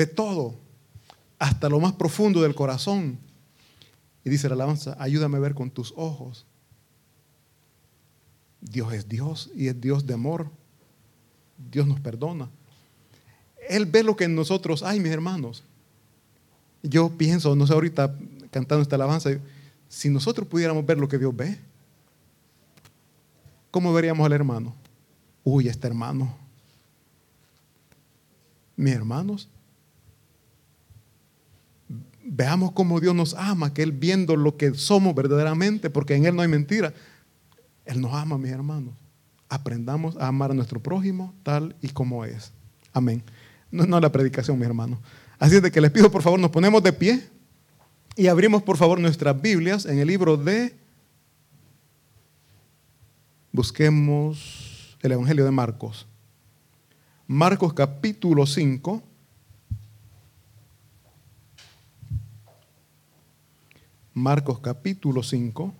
ve todo, hasta lo más profundo del corazón. Y dice la alabanza, ayúdame a ver con tus ojos. Dios es Dios y es Dios de amor. Dios nos perdona. Él ve lo que en nosotros hay, mis hermanos. Yo pienso, no sé, ahorita cantando esta alabanza, si nosotros pudiéramos ver lo que Dios ve, ¿cómo veríamos al hermano? Uy, este hermano. Mis hermanos, veamos cómo Dios nos ama, que Él viendo lo que somos verdaderamente, porque en Él no hay mentira, Él nos ama, mis hermanos. Aprendamos a amar a nuestro prójimo tal y como es. Amén. No, no la predicación, mis hermanos. Así es de que les pido, por favor, nos ponemos de pie y abrimos, por favor, nuestras Biblias en el libro de... Busquemos el Evangelio de Marcos. Marcos capítulo 5. Marcos capítulo 5.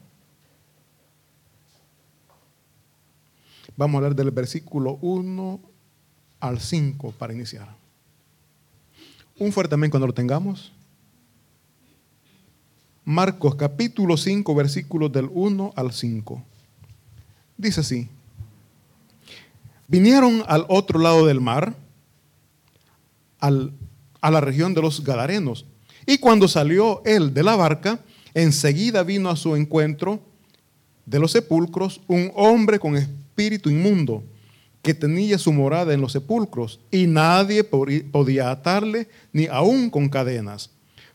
Vamos a hablar del versículo 1 al 5 para iniciar. Un fuerte amén cuando lo tengamos. Marcos capítulo 5, versículos del 1 al 5. Dice así. Vinieron al otro lado del mar, al, a la región de los Gadarenos. Y cuando salió él de la barca, enseguida vino a su encuentro de los sepulcros un hombre con espíritu inmundo que tenía su morada en los sepulcros y nadie podía atarle ni aún con cadenas,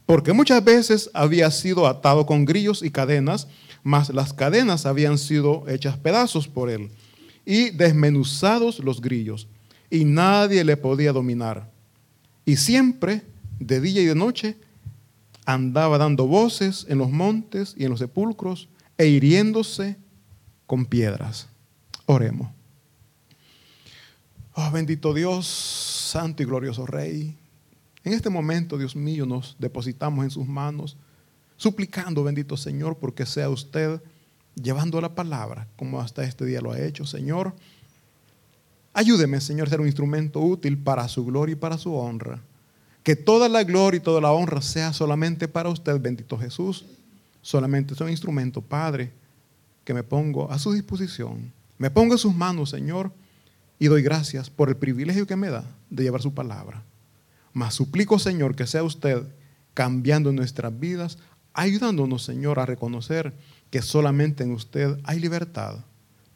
porque muchas veces había sido atado con grillos y cadenas, mas las cadenas habían sido hechas pedazos por él y desmenuzados los grillos, y nadie le podía dominar. Y siempre, de día y de noche, andaba dando voces en los montes y en los sepulcros e hiriéndose con piedras. Oremos. Oh, bendito Dios, santo y glorioso Rey. En este momento, Dios mío, nos depositamos en sus manos, suplicando, bendito Señor, porque sea usted llevando la palabra, como hasta este día lo ha hecho, Señor. Ayúdeme, Señor, a ser un instrumento útil para su gloria y para su honra. Que toda la gloria y toda la honra sea solamente para usted, bendito Jesús. Solamente es un instrumento, Padre, que me pongo a su disposición. Me pongo en sus manos, Señor y doy gracias por el privilegio que me da de llevar su palabra. Mas suplico, Señor, que sea usted cambiando nuestras vidas, ayudándonos, Señor, a reconocer que solamente en usted hay libertad,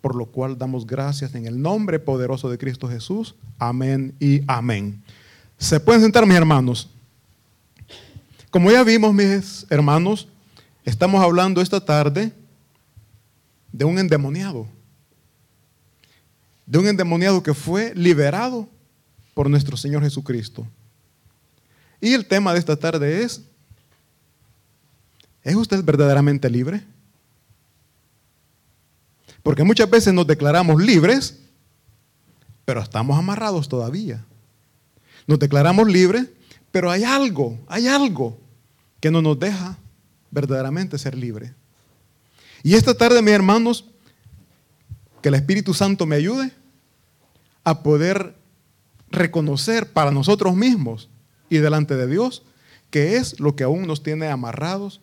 por lo cual damos gracias en el nombre poderoso de Cristo Jesús. Amén y amén. Se pueden sentar, mis hermanos. Como ya vimos, mis hermanos, estamos hablando esta tarde de un endemoniado de un endemoniado que fue liberado por nuestro Señor Jesucristo. Y el tema de esta tarde es, ¿es usted verdaderamente libre? Porque muchas veces nos declaramos libres, pero estamos amarrados todavía. Nos declaramos libres, pero hay algo, hay algo que no nos deja verdaderamente ser libres. Y esta tarde, mis hermanos, que el Espíritu Santo me ayude a poder reconocer para nosotros mismos y delante de Dios qué es lo que aún nos tiene amarrados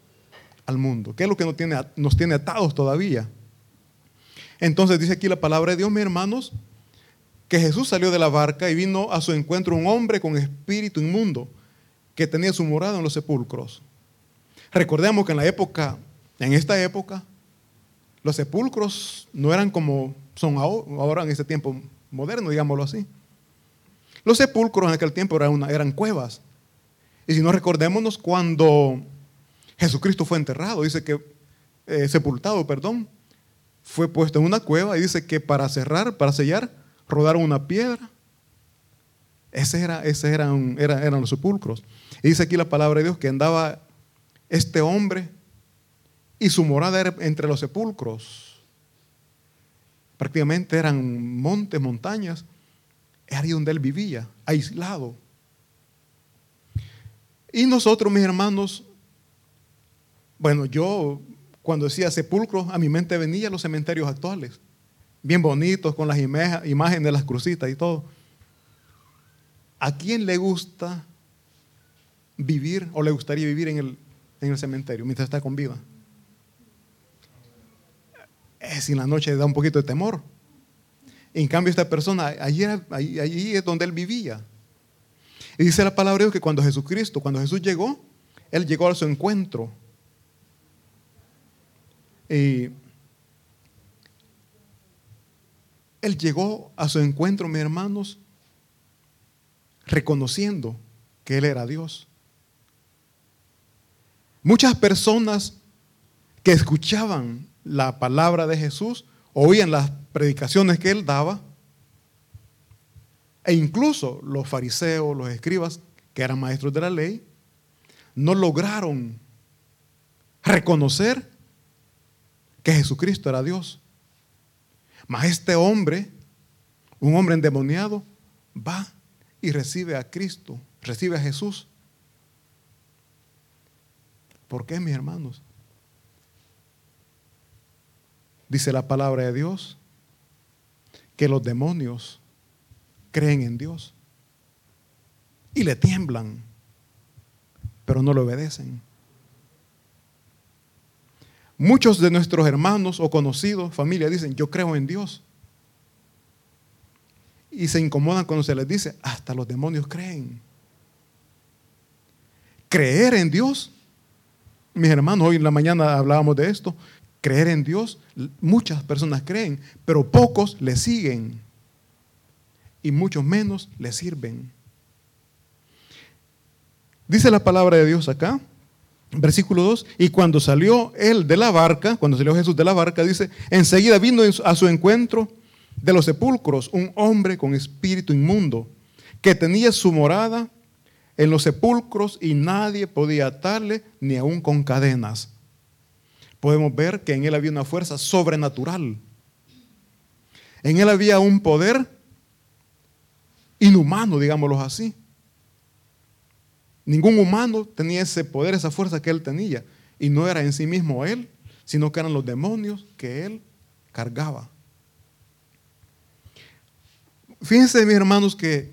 al mundo, qué es lo que nos tiene, nos tiene atados todavía. Entonces dice aquí la palabra de Dios, mis hermanos, que Jesús salió de la barca y vino a su encuentro un hombre con espíritu inmundo que tenía su morada en los sepulcros. Recordemos que en la época, en esta época, los sepulcros no eran como son ahora en este tiempo moderno, digámoslo así. Los sepulcros en aquel tiempo eran, cuevas. Y si no recordémonos cuando Jesucristo fue enterrado, dice que, eh, sepultado, perdón, fue puesto en una cueva y dice que para cerrar, para sellar, rodaron una piedra. Ese era, ese eran, los sepulcros. Y dice aquí la palabra de Dios que andaba este hombre y su morada era entre los sepulcros. Prácticamente eran montes, montañas. Era ahí donde él vivía, aislado. Y nosotros, mis hermanos, bueno, yo cuando decía sepulcro, a mi mente venían los cementerios actuales, bien bonitos, con las imágenes de las crucitas y todo. ¿A quién le gusta vivir o le gustaría vivir en el, en el cementerio mientras está con vida? Es en la noche da un poquito de temor. En cambio, esta persona, allí, allí, es donde él vivía. Y dice la palabra de Dios que cuando Jesucristo, cuando Jesús llegó, él llegó a su encuentro. Y él llegó a su encuentro, mis hermanos, reconociendo que Él era Dios. Muchas personas que escuchaban la palabra de Jesús, oían las predicaciones que Él daba, e incluso los fariseos, los escribas, que eran maestros de la ley, no lograron reconocer que Jesucristo era Dios. Mas este hombre, un hombre endemoniado, va y recibe a Cristo, recibe a Jesús. ¿Por qué, mis hermanos? Dice la palabra de Dios que los demonios creen en Dios y le tiemblan, pero no le obedecen. Muchos de nuestros hermanos o conocidos, familia, dicen, yo creo en Dios. Y se incomodan cuando se les dice, hasta los demonios creen. Creer en Dios. Mis hermanos, hoy en la mañana hablábamos de esto. Creer en Dios, muchas personas creen, pero pocos le siguen. Y muchos menos le sirven. Dice la palabra de Dios acá, Versículo 2, y cuando salió él de la barca, cuando salió Jesús de la barca, dice, enseguida vino a su encuentro de los sepulcros un hombre con espíritu inmundo, que tenía su morada en los sepulcros y nadie podía atarle ni aun con cadenas. Podemos ver que en él había una fuerza sobrenatural. En él había un poder inhumano, digámoslo así. Ningún humano tenía ese poder, esa fuerza que él tenía. Y no era en sí mismo él, sino que eran los demonios que él cargaba. Fíjense, mis hermanos, que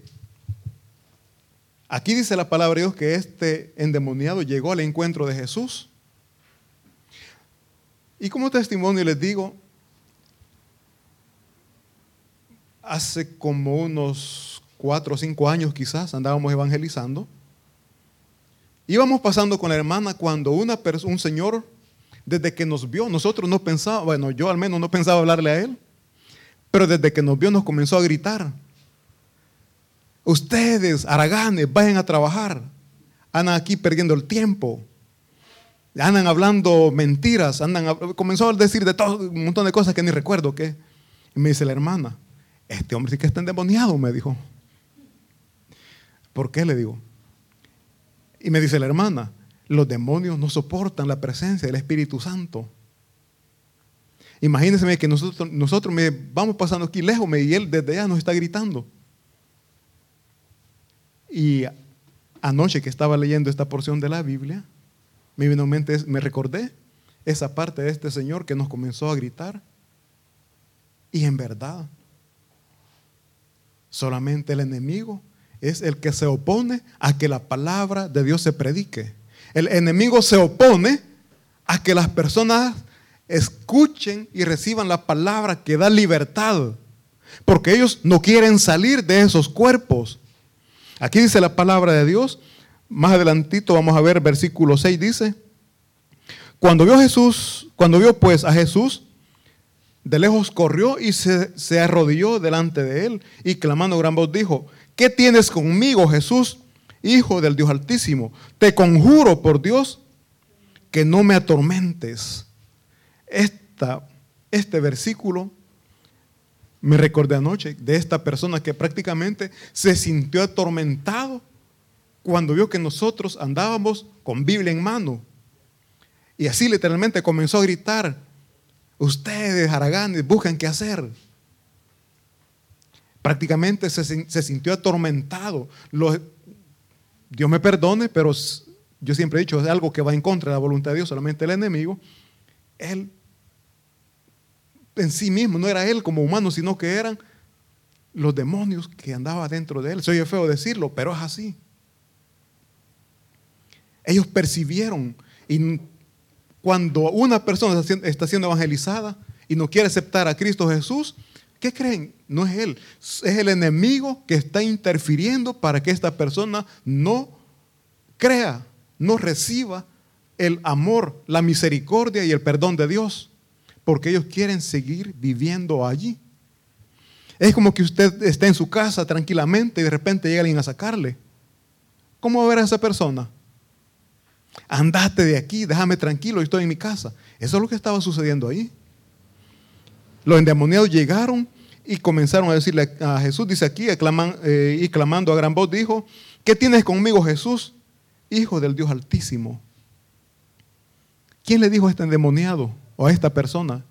aquí dice la palabra de Dios que este endemoniado llegó al encuentro de Jesús. Y como testimonio les digo, hace como unos cuatro o cinco años quizás andábamos evangelizando. Íbamos pasando con la hermana cuando una un señor, desde que nos vio, nosotros no pensábamos, bueno, yo al menos no pensaba hablarle a él, pero desde que nos vio nos comenzó a gritar. Ustedes, araganes, vayan a trabajar. Andan aquí perdiendo el tiempo. Andan hablando mentiras. Andan, comenzó a decir de todo un montón de cosas que ni recuerdo qué. Y me dice la hermana, este hombre sí que está endemoniado, me dijo. ¿Por qué? Le digo. Y me dice la hermana, los demonios no soportan la presencia del Espíritu Santo. Imagínense que nosotros, nosotros vamos pasando aquí lejos y él desde allá nos está gritando. Y anoche que estaba leyendo esta porción de la Biblia, me vino mente, me recordé esa parte de este Señor que nos comenzó a gritar. Y en verdad, solamente el enemigo es el que se opone a que la palabra de Dios se predique. El enemigo se opone a que las personas escuchen y reciban la palabra que da libertad. Porque ellos no quieren salir de esos cuerpos. Aquí dice la palabra de Dios. Más adelantito vamos a ver versículo 6 dice, cuando vio Jesús, cuando vio pues a Jesús, de lejos corrió y se, se arrodilló delante de él y clamando gran voz dijo, ¿Qué tienes conmigo, Jesús, Hijo del Dios Altísimo? Te conjuro por Dios que no me atormentes. Esta, este versículo me recordé anoche de esta persona que prácticamente se sintió atormentado cuando vio que nosotros andábamos con Biblia en mano. Y así literalmente comenzó a gritar, ustedes, haraganes, busquen qué hacer prácticamente se, sintió atormentado. Dios me perdone, pero yo siempre he dicho, es algo que va en contra de la voluntad de Dios, solamente el enemigo. Él en sí mismo, no era él como humano, sino que eran los demonios que andaban dentro de él. Se oye feo decirlo, pero es así. Ellos percibieron. Y cuando una persona está siendo evangelizada y no quiere aceptar a Cristo Jesús, ¿qué creen? No es Él, es el enemigo que está interfiriendo para que esta persona no crea, no reciba el amor, la misericordia y el perdón de Dios, porque ellos quieren seguir viviendo allí. Es como que usted está en su casa tranquilamente y de repente llega alguien a sacarle. ¿Cómo va a ver a esa persona? Andate de aquí, déjame tranquilo, yo estoy en mi casa. Eso es lo que estaba sucediendo ahí. Los endemoniados llegaron y comenzaron a decirle a Jesús, dice aquí, eh, y clamando a gran voz, dijo, ¿qué tienes conmigo Jesús, Hijo del Dios Altísimo? ¿Quién le dijo a este endemoniado o a esta persona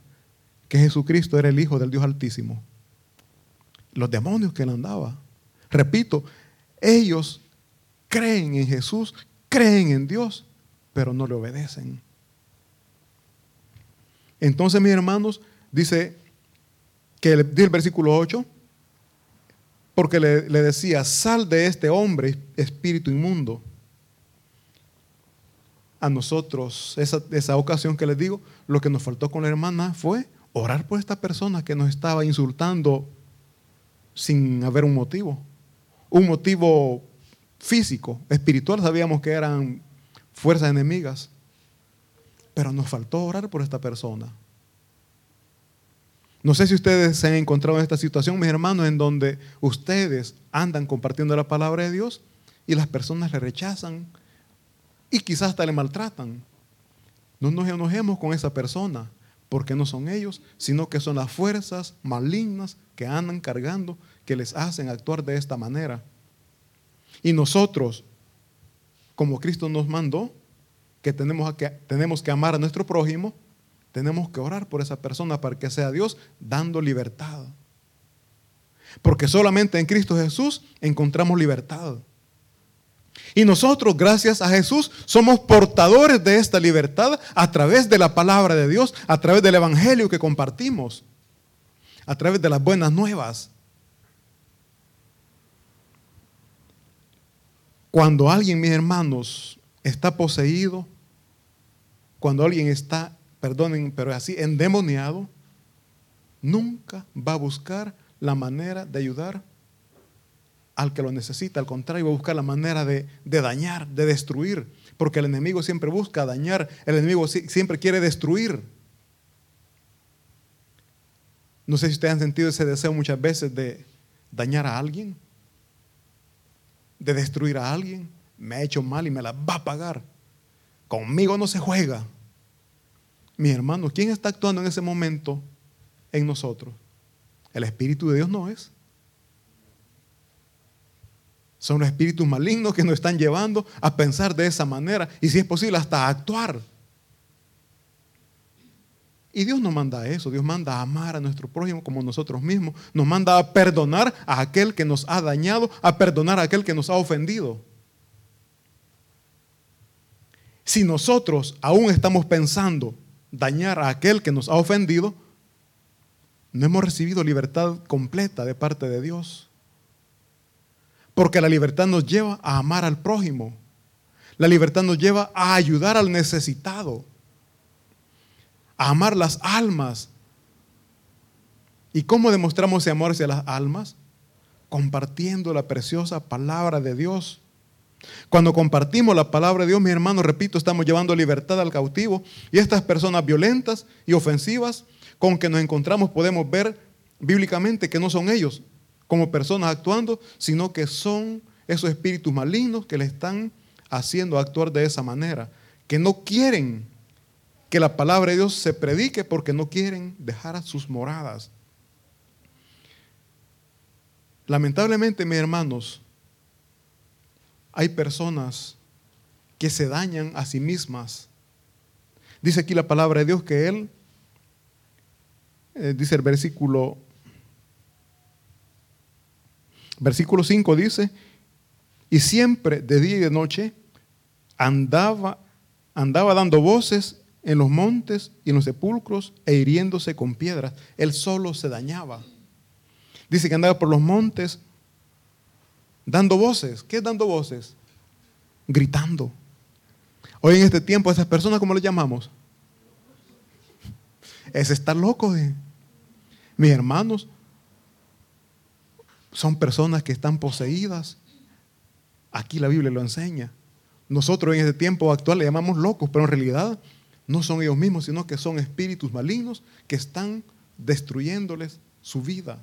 que Jesucristo era el Hijo del Dios Altísimo? Los demonios que él andaba. Repito, ellos creen en Jesús, creen en Dios, pero no le obedecen. Entonces, mis hermanos, dice que dice el versículo 8, porque le, decía, sal de este hombre, espíritu inmundo. A nosotros, esa, esa ocasión que les digo, lo que nos faltó con la hermana fue orar por esta persona que nos estaba insultando sin haber un motivo. Un motivo físico, espiritual, sabíamos que eran fuerzas enemigas. Pero nos faltó orar por esta persona. No sé si ustedes se han encontrado en esta situación, mis hermanos, en donde ustedes andan compartiendo la palabra de Dios y las personas le rechazan y quizás hasta le maltratan. No nos enojemos con esa persona, porque no son ellos, sino que son las fuerzas malignas que andan cargando, que les hacen actuar de esta manera. Y nosotros, como Cristo nos mandó, que tenemos que, tenemos que amar a nuestro prójimo, tenemos que orar por esa persona para que sea Dios dando libertad. Porque solamente en Cristo Jesús encontramos libertad. Y nosotros, gracias a Jesús, somos portadores de esta libertad a través de la palabra de Dios, a través del Evangelio que compartimos, a través de las buenas nuevas. Cuando alguien, mis hermanos, está poseído, cuando alguien está, perdonen, pero así endemoniado, nunca va a buscar la manera de ayudar al que lo necesita. Al contrario, va a buscar la manera de, dañar, de destruir. Porque el enemigo siempre busca dañar, el enemigo siempre quiere destruir. No sé si ustedes han sentido ese deseo muchas veces de dañar a alguien de destruir a alguien, me ha hecho mal y me la va a pagar. Conmigo no se juega. Mi hermano, ¿quién está actuando en ese momento en nosotros? El Espíritu de Dios no es. Son los espíritus malignos que nos están llevando a pensar de esa manera y si es posible hasta a actuar. Y Dios no manda eso, Dios manda a amar a nuestro prójimo como nosotros mismos, nos manda a perdonar a aquel que nos ha dañado, a perdonar a aquel que nos ha ofendido. Si nosotros aún estamos pensando dañar a aquel que nos ha ofendido, no hemos recibido libertad completa de parte de Dios. Porque la libertad nos lleva a amar al prójimo. La libertad nos lleva a ayudar al necesitado amar las almas. ¿Y cómo demostramos ese amor hacia las almas? Compartiendo la preciosa palabra de Dios. Cuando compartimos la palabra de Dios, mi hermano, repito, estamos llevando libertad al cautivo. Y estas personas violentas y ofensivas con que nos encontramos podemos ver bíblicamente que no son ellos como personas actuando, sino que son esos espíritus malignos que le están haciendo actuar de esa manera, que no quieren que la palabra de Dios se predique porque no quieren dejar a sus moradas. Lamentablemente, mis hermanos, hay personas que se dañan a sí mismas. Dice aquí la palabra de Dios que Él, eh, dice el versículo, versículo 5 dice, y siempre de día y de noche andaba, andaba dando voces en los montes y en los sepulcros e hiriéndose con piedras. Él solo se dañaba. Dice que andaba por los montes dando voces. ¿Qué es dando voces? Gritando. Hoy en este tiempo, esas personas, ¿cómo les llamamos? Ese está loco. De... Mis hermanos son personas que están poseídas. Aquí la Biblia lo enseña. Nosotros en este tiempo actual le llamamos locos, pero en realidad no son ellos mismos, sino que son espíritus malignos que están destruyéndoles su vida.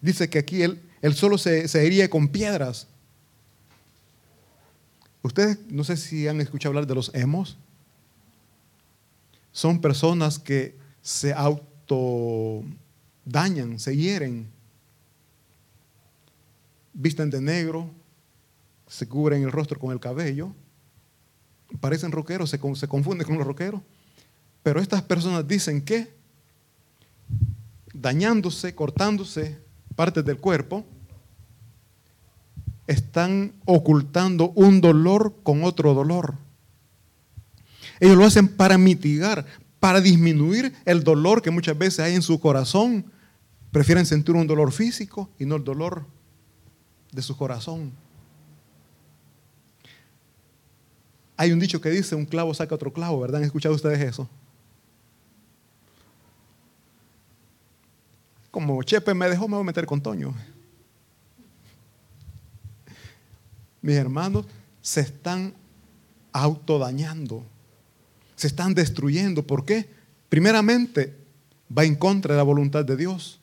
Dice que aquí él, él solo se, se hería con piedras. Ustedes no sé si han escuchado hablar de los hemos. Son personas que se autodañan, se hieren, visten de negro, se cubren el rostro con el cabello, parecen rockeros, se, se confunden con los rockeros. Pero estas personas dicen que dañándose, cortándose partes del cuerpo, están ocultando un dolor con otro dolor. Ellos lo hacen para mitigar, para disminuir el dolor que muchas veces hay en su corazón. Prefieren sentir un dolor físico y no el dolor de su corazón. Hay un dicho que dice, un clavo saca otro clavo, ¿verdad? ¿Han escuchado ustedes eso? Como Chepe me dejó, me voy a meter con Toño. mis hermanos, se están autodañando, se están destruyendo. ¿Por qué? Primeramente, va en contra de la voluntad de Dios.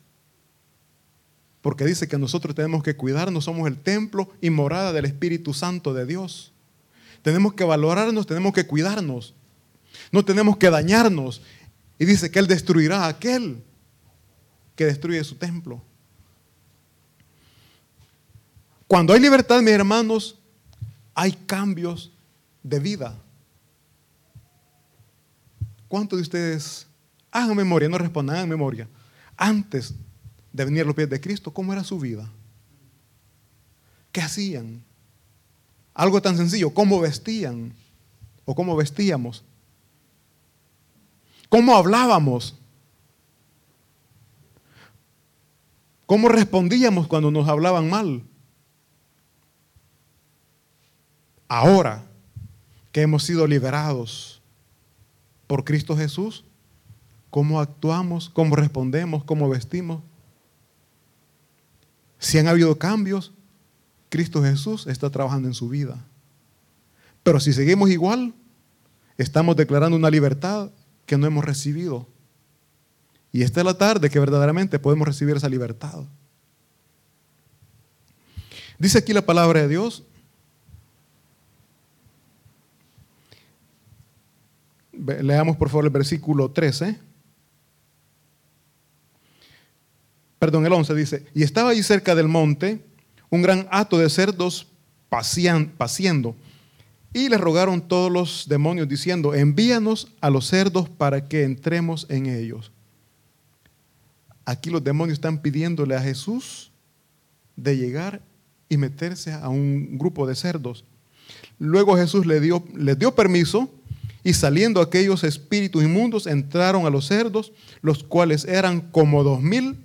Porque dice que nosotros tenemos que cuidarnos, somos el templo y morada del Espíritu Santo de Dios. Tenemos que valorarnos, tenemos que cuidarnos. No tenemos que dañarnos. Y dice que Él destruirá a aquel que destruye su templo. Cuando hay libertad, mis hermanos, hay cambios de vida. ¿Cuántos de ustedes hagan memoria, no respondan, hagan memoria? Antes de venir a los pies de Cristo, ¿cómo era su vida? ¿Qué hacían? Algo tan sencillo, ¿cómo vestían? ¿O cómo vestíamos? ¿Cómo hablábamos? ¿Cómo respondíamos cuando nos hablaban mal? ahora que hemos sido liberados por Cristo Jesús, cómo actuamos, cómo respondemos, cómo vestimos. Si han habido cambios, Cristo Jesús está trabajando en su vida. Pero si seguimos igual, estamos declarando una libertad que no hemos recibido. Y esta es la tarde que verdaderamente podemos recibir esa libertad. Dice aquí la palabra de Dios Leamos por favor el versículo 13. Perdón, el 11 dice, y estaba ahí cerca del monte un gran hato de cerdos paciendo. Y le rogaron todos los demonios diciendo, envíanos a los cerdos para que entremos en ellos. Aquí los demonios están pidiéndole a Jesús de llegar y meterse a un grupo de cerdos. Luego Jesús le dio, les dio permiso y saliendo aquellos espíritus inmundos entraron a los cerdos, los cuales eran como dos mil,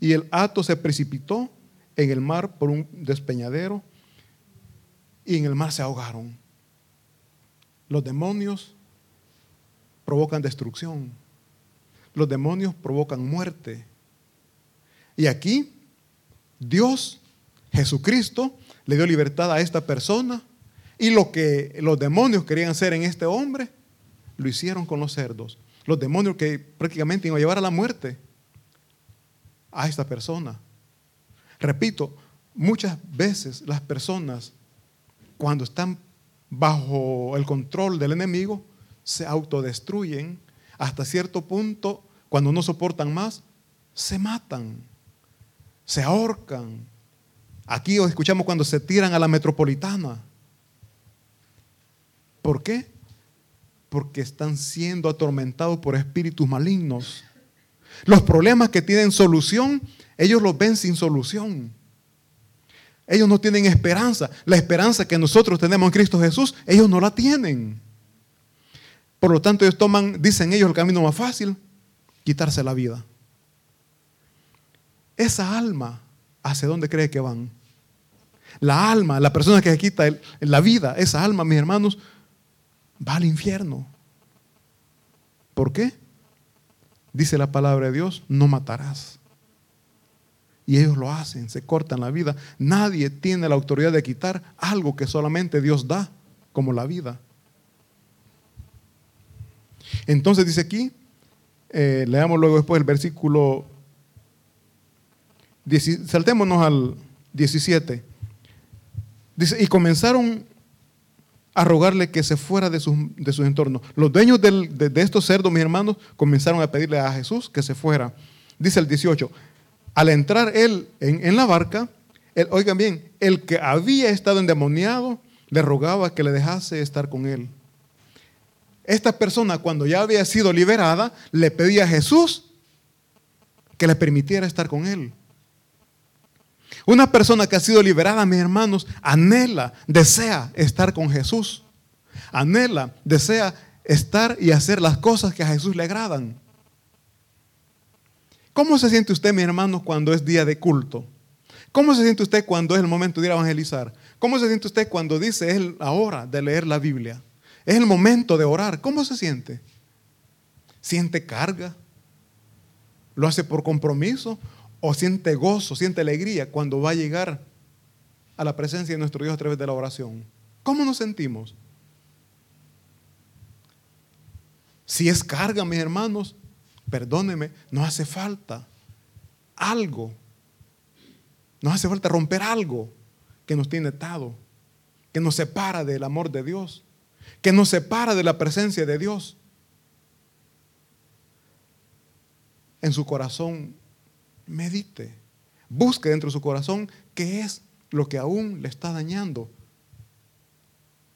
y el hato se precipitó en el mar por un despeñadero, y en el mar se ahogaron. Los demonios provocan destrucción. Los demonios provocan muerte. Y aquí Dios, Jesucristo, le dio libertad a esta persona y lo que los demonios querían hacer en este hombre, lo hicieron con los cerdos. Los demonios que prácticamente iban a llevar a la muerte a esta persona. Repito, muchas veces las personas, cuando están bajo el control del enemigo, se autodestruyen. Hasta cierto punto, cuando no soportan más, se matan, se ahorcan. Aquí escuchamos cuando se tiran a la metropolitana ¿Por qué? Porque están siendo atormentados por espíritus malignos. Los problemas que tienen solución, ellos los ven sin solución. Ellos no tienen esperanza. La esperanza que nosotros tenemos en Cristo Jesús, ellos no la tienen. Por lo tanto, ellos toman, dicen ellos, el camino más fácil, quitarse la vida. Esa alma, ¿hacia dónde cree que van? La alma, la persona que se quita la vida, esa alma, mis hermanos, va al infierno. ¿Por qué? Dice la palabra de Dios, no matarás. Y ellos lo hacen, se cortan la vida. Nadie tiene la autoridad de quitar algo que solamente Dios da, como la vida. Entonces dice aquí, eh, leamos luego después el versículo, saltémonos al 17. Dice, y comenzaron a rogarle que se fuera de sus, de entornos. Los dueños de, estos cerdos, mis hermanos, comenzaron a pedirle a Jesús que se fuera. Dice el 18, al entrar él en, la barca, oigan bien, el que había estado endemoniado le rogaba que le dejase estar con él. Esta persona, cuando ya había sido liberada, le pedía a Jesús que le permitiera estar con él. Una persona que ha sido liberada, mis hermanos, anhela, desea estar con Jesús. Anhela, desea estar y hacer las cosas que a Jesús le agradan. ¿Cómo se siente usted, mi hermano, cuando es día de culto? ¿Cómo se siente usted cuando es el momento de ir a evangelizar? ¿Cómo se siente usted cuando dice es la hora de leer la Biblia? Es el momento de orar. ¿Cómo se siente? ¿Siente carga? ¿Lo hace por compromiso? ¿O siente gozo, siente alegría cuando va a llegar a la presencia de nuestro Dios a través de la oración? ¿Cómo nos sentimos? Si es carga, mis hermanos, perdóneme, no hace falta algo. No hace falta romper algo que nos tiene atado, que nos separa del amor de Dios que nos separa de la presencia de Dios. En su corazón, medite. Busque dentro de su corazón qué es lo que aún le está dañando.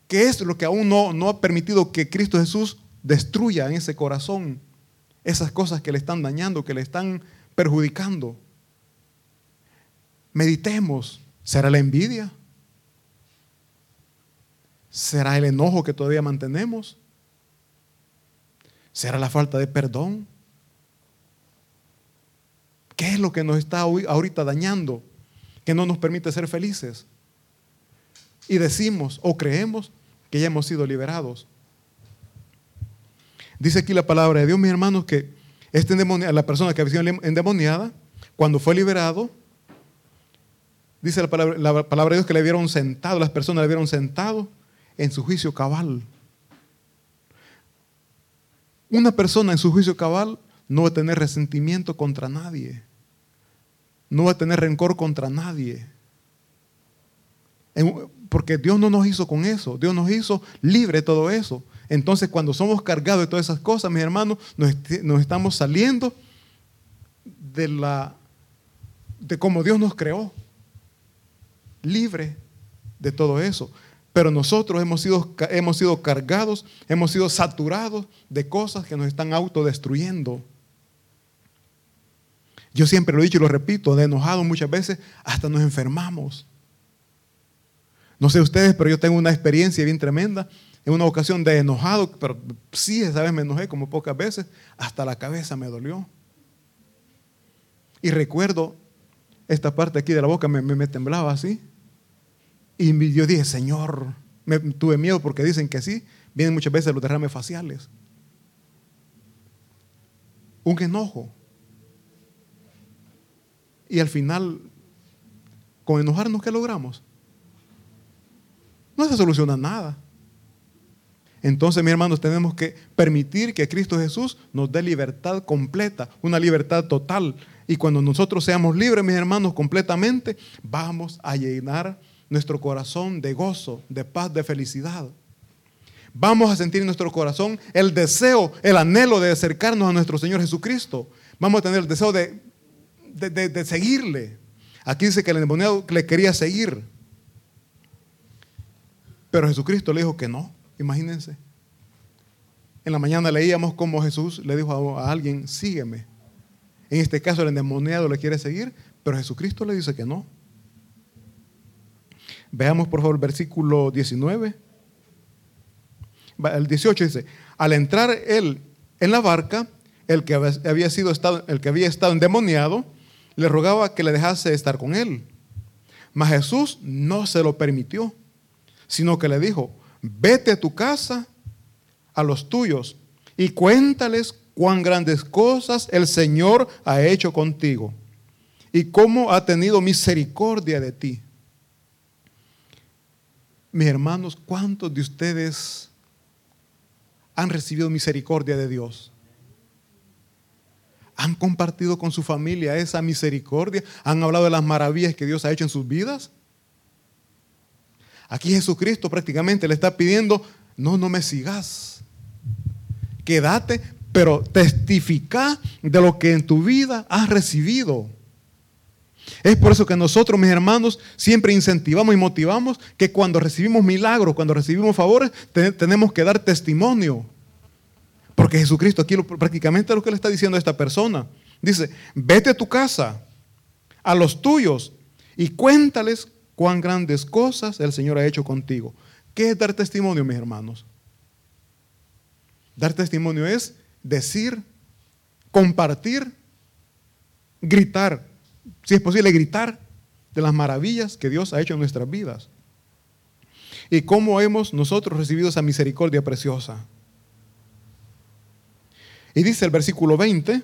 ¿Qué es lo que aún no, no ha permitido que Cristo Jesús destruya en ese corazón? Esas cosas que le están dañando, que le están perjudicando. Meditemos. ¿Será la envidia? ¿Será el enojo que todavía mantenemos? ¿Será la falta de perdón? ¿Qué es lo que nos está ahorita dañando? Que no nos permite ser felices. Y decimos o creemos que ya hemos sido liberados. Dice aquí la palabra de Dios, mis hermanos, que este la persona que había sido endemoniada, cuando fue liberado, dice la palabra, la palabra de Dios que le vieron sentado, las personas le vieron sentado en su juicio cabal. Una persona en su juicio cabal no va a tener resentimiento contra nadie. No va a tener rencor contra nadie. Porque Dios no nos hizo con eso. Dios nos hizo libre de todo eso. Entonces, cuando somos cargados de todas esas cosas, mis hermanos, nos, estamos saliendo de la de cómo Dios nos creó. Libre de todo eso. Pero nosotros hemos sido, hemos sido cargados, hemos sido saturados de cosas que nos están autodestruyendo. Yo siempre lo he dicho y lo repito, de enojado muchas veces hasta nos enfermamos. No sé ustedes, pero yo tengo una experiencia bien tremenda. En una ocasión de enojado, pero sí, esa vez me enojé como pocas veces, hasta la cabeza me dolió. Y recuerdo esta parte aquí de la boca, me, me temblaba así. Y yo dije, Señor, me, tuve miedo porque dicen que sí, vienen muchas veces los derrames faciales. Un enojo. Y al final, con enojarnos, ¿qué logramos? No se soluciona nada. Entonces, mis hermanos, tenemos que permitir que Cristo Jesús nos dé libertad completa, una libertad total. Y cuando nosotros seamos libres, mis hermanos, completamente, vamos a llenar nuestro corazón de gozo, de paz, de felicidad. Vamos a sentir en nuestro corazón el deseo, el anhelo de acercarnos a nuestro Señor Jesucristo. Vamos a tener el deseo de, de, seguirle. Aquí dice que el endemoniado le quería seguir. Pero Jesucristo le dijo que no. Imagínense. En la mañana leíamos cómo Jesús le dijo a alguien, sígueme. En este caso el endemoniado le quiere seguir, pero Jesucristo le dice que no. Veamos por favor el versículo 19. El 18 dice, al entrar él en la barca, el que había, sido estado, el que había estado endemoniado, le rogaba que le dejase estar con él. Mas Jesús no se lo permitió, sino que le dijo, vete a tu casa a los tuyos y cuéntales cuán grandes cosas el Señor ha hecho contigo y cómo ha tenido misericordia de ti. Mis hermanos, ¿cuántos de ustedes han recibido misericordia de Dios? ¿Han compartido con su familia esa misericordia? ¿Han hablado de las maravillas que Dios ha hecho en sus vidas? Aquí Jesucristo prácticamente le está pidiendo, no, no me sigas. Quédate, pero testifica de lo que en tu vida has recibido. Es por eso que nosotros, mis hermanos, siempre incentivamos y motivamos que cuando recibimos milagros, cuando recibimos favores, tenemos que dar testimonio. Porque Jesucristo aquí prácticamente lo que le está diciendo a esta persona. Dice, vete a tu casa, a los tuyos, y cuéntales cuán grandes cosas el Señor ha hecho contigo. ¿Qué es dar testimonio, mis hermanos? Dar testimonio es decir, compartir, gritar, si es posible gritar de las maravillas que Dios ha hecho en nuestras vidas. Y cómo hemos nosotros recibido esa misericordia preciosa. Y dice el versículo 20,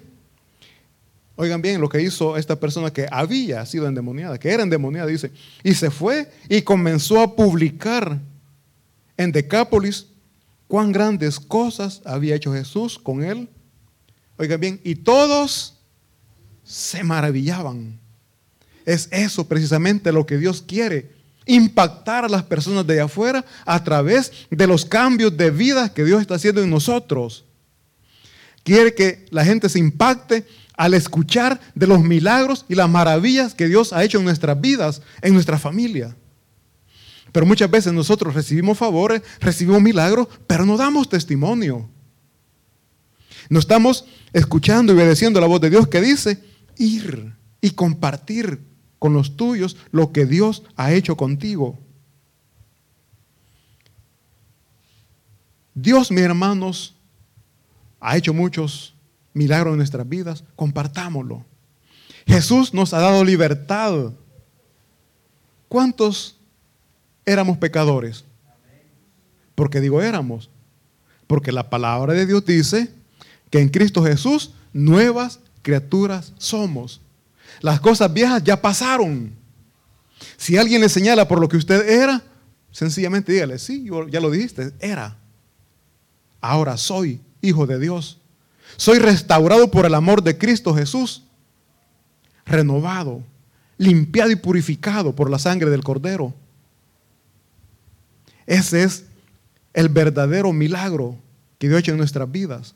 oigan bien lo que hizo esta persona que había sido endemoniada, que era endemoniada, dice, y se fue y comenzó a publicar en Decápolis cuán grandes cosas había hecho Jesús con él. Oigan bien, y todos se maravillaban. Es eso precisamente lo que Dios quiere, impactar a las personas de afuera a través de los cambios de vida que Dios está haciendo en nosotros. Quiere que la gente se impacte al escuchar de los milagros y las maravillas que Dios ha hecho en nuestras vidas, en nuestra familia. Pero muchas veces nosotros recibimos favores, recibimos milagros, pero no damos testimonio. No estamos escuchando y obedeciendo la voz de Dios que dice ir y compartir con los tuyos lo que Dios ha hecho contigo. Dios, mis hermanos, ha hecho muchos milagros en nuestras vidas. Compartámoslo. Jesús nos ha dado libertad. ¿Cuántos éramos pecadores. Porque digo éramos. Porque la palabra de Dios dice que en Cristo Jesús nuevas criaturas somos. Las cosas viejas ya pasaron. Si alguien le señala por lo que usted era, sencillamente dígale, sí, ya lo dijiste, era. Ahora soy hijo de Dios. Soy restaurado por el amor de Cristo Jesús. Renovado, limpiado y purificado por la sangre del Cordero. Ese es el verdadero milagro que Dios ha hecho en nuestras vidas.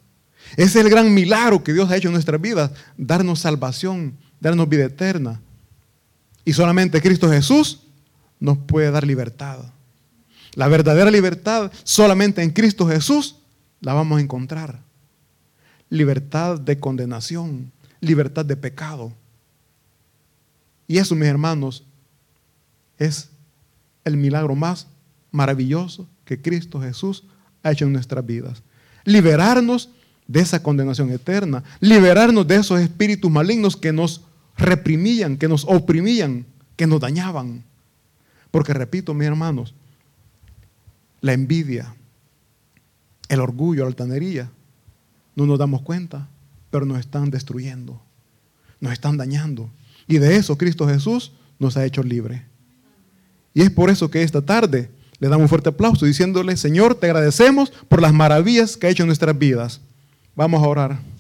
Es el gran milagro que Dios ha hecho en nuestras vidas, darnos salvación, darnos vida eterna. Y solamente Cristo Jesús nos puede dar libertad. La verdadera libertad solamente en Cristo Jesús la vamos a encontrar. Libertad de condenación, libertad de pecado. Y eso, mis hermanos, es el milagro más maravilloso que Cristo Jesús ha hecho en nuestras vidas. Liberarnos de esa condenación eterna, liberarnos de esos espíritus malignos que nos reprimían, que nos oprimían, que nos dañaban. Porque repito, mis hermanos, la envidia, el orgullo, la altanería, no nos damos cuenta, pero nos están destruyendo, nos están dañando. Y de eso Cristo Jesús nos ha hecho libre. Y es por eso que esta tarde le damos un fuerte aplauso diciéndole, Señor, te agradecemos por las maravillas que ha hecho en nuestras vidas. Vamos a orar.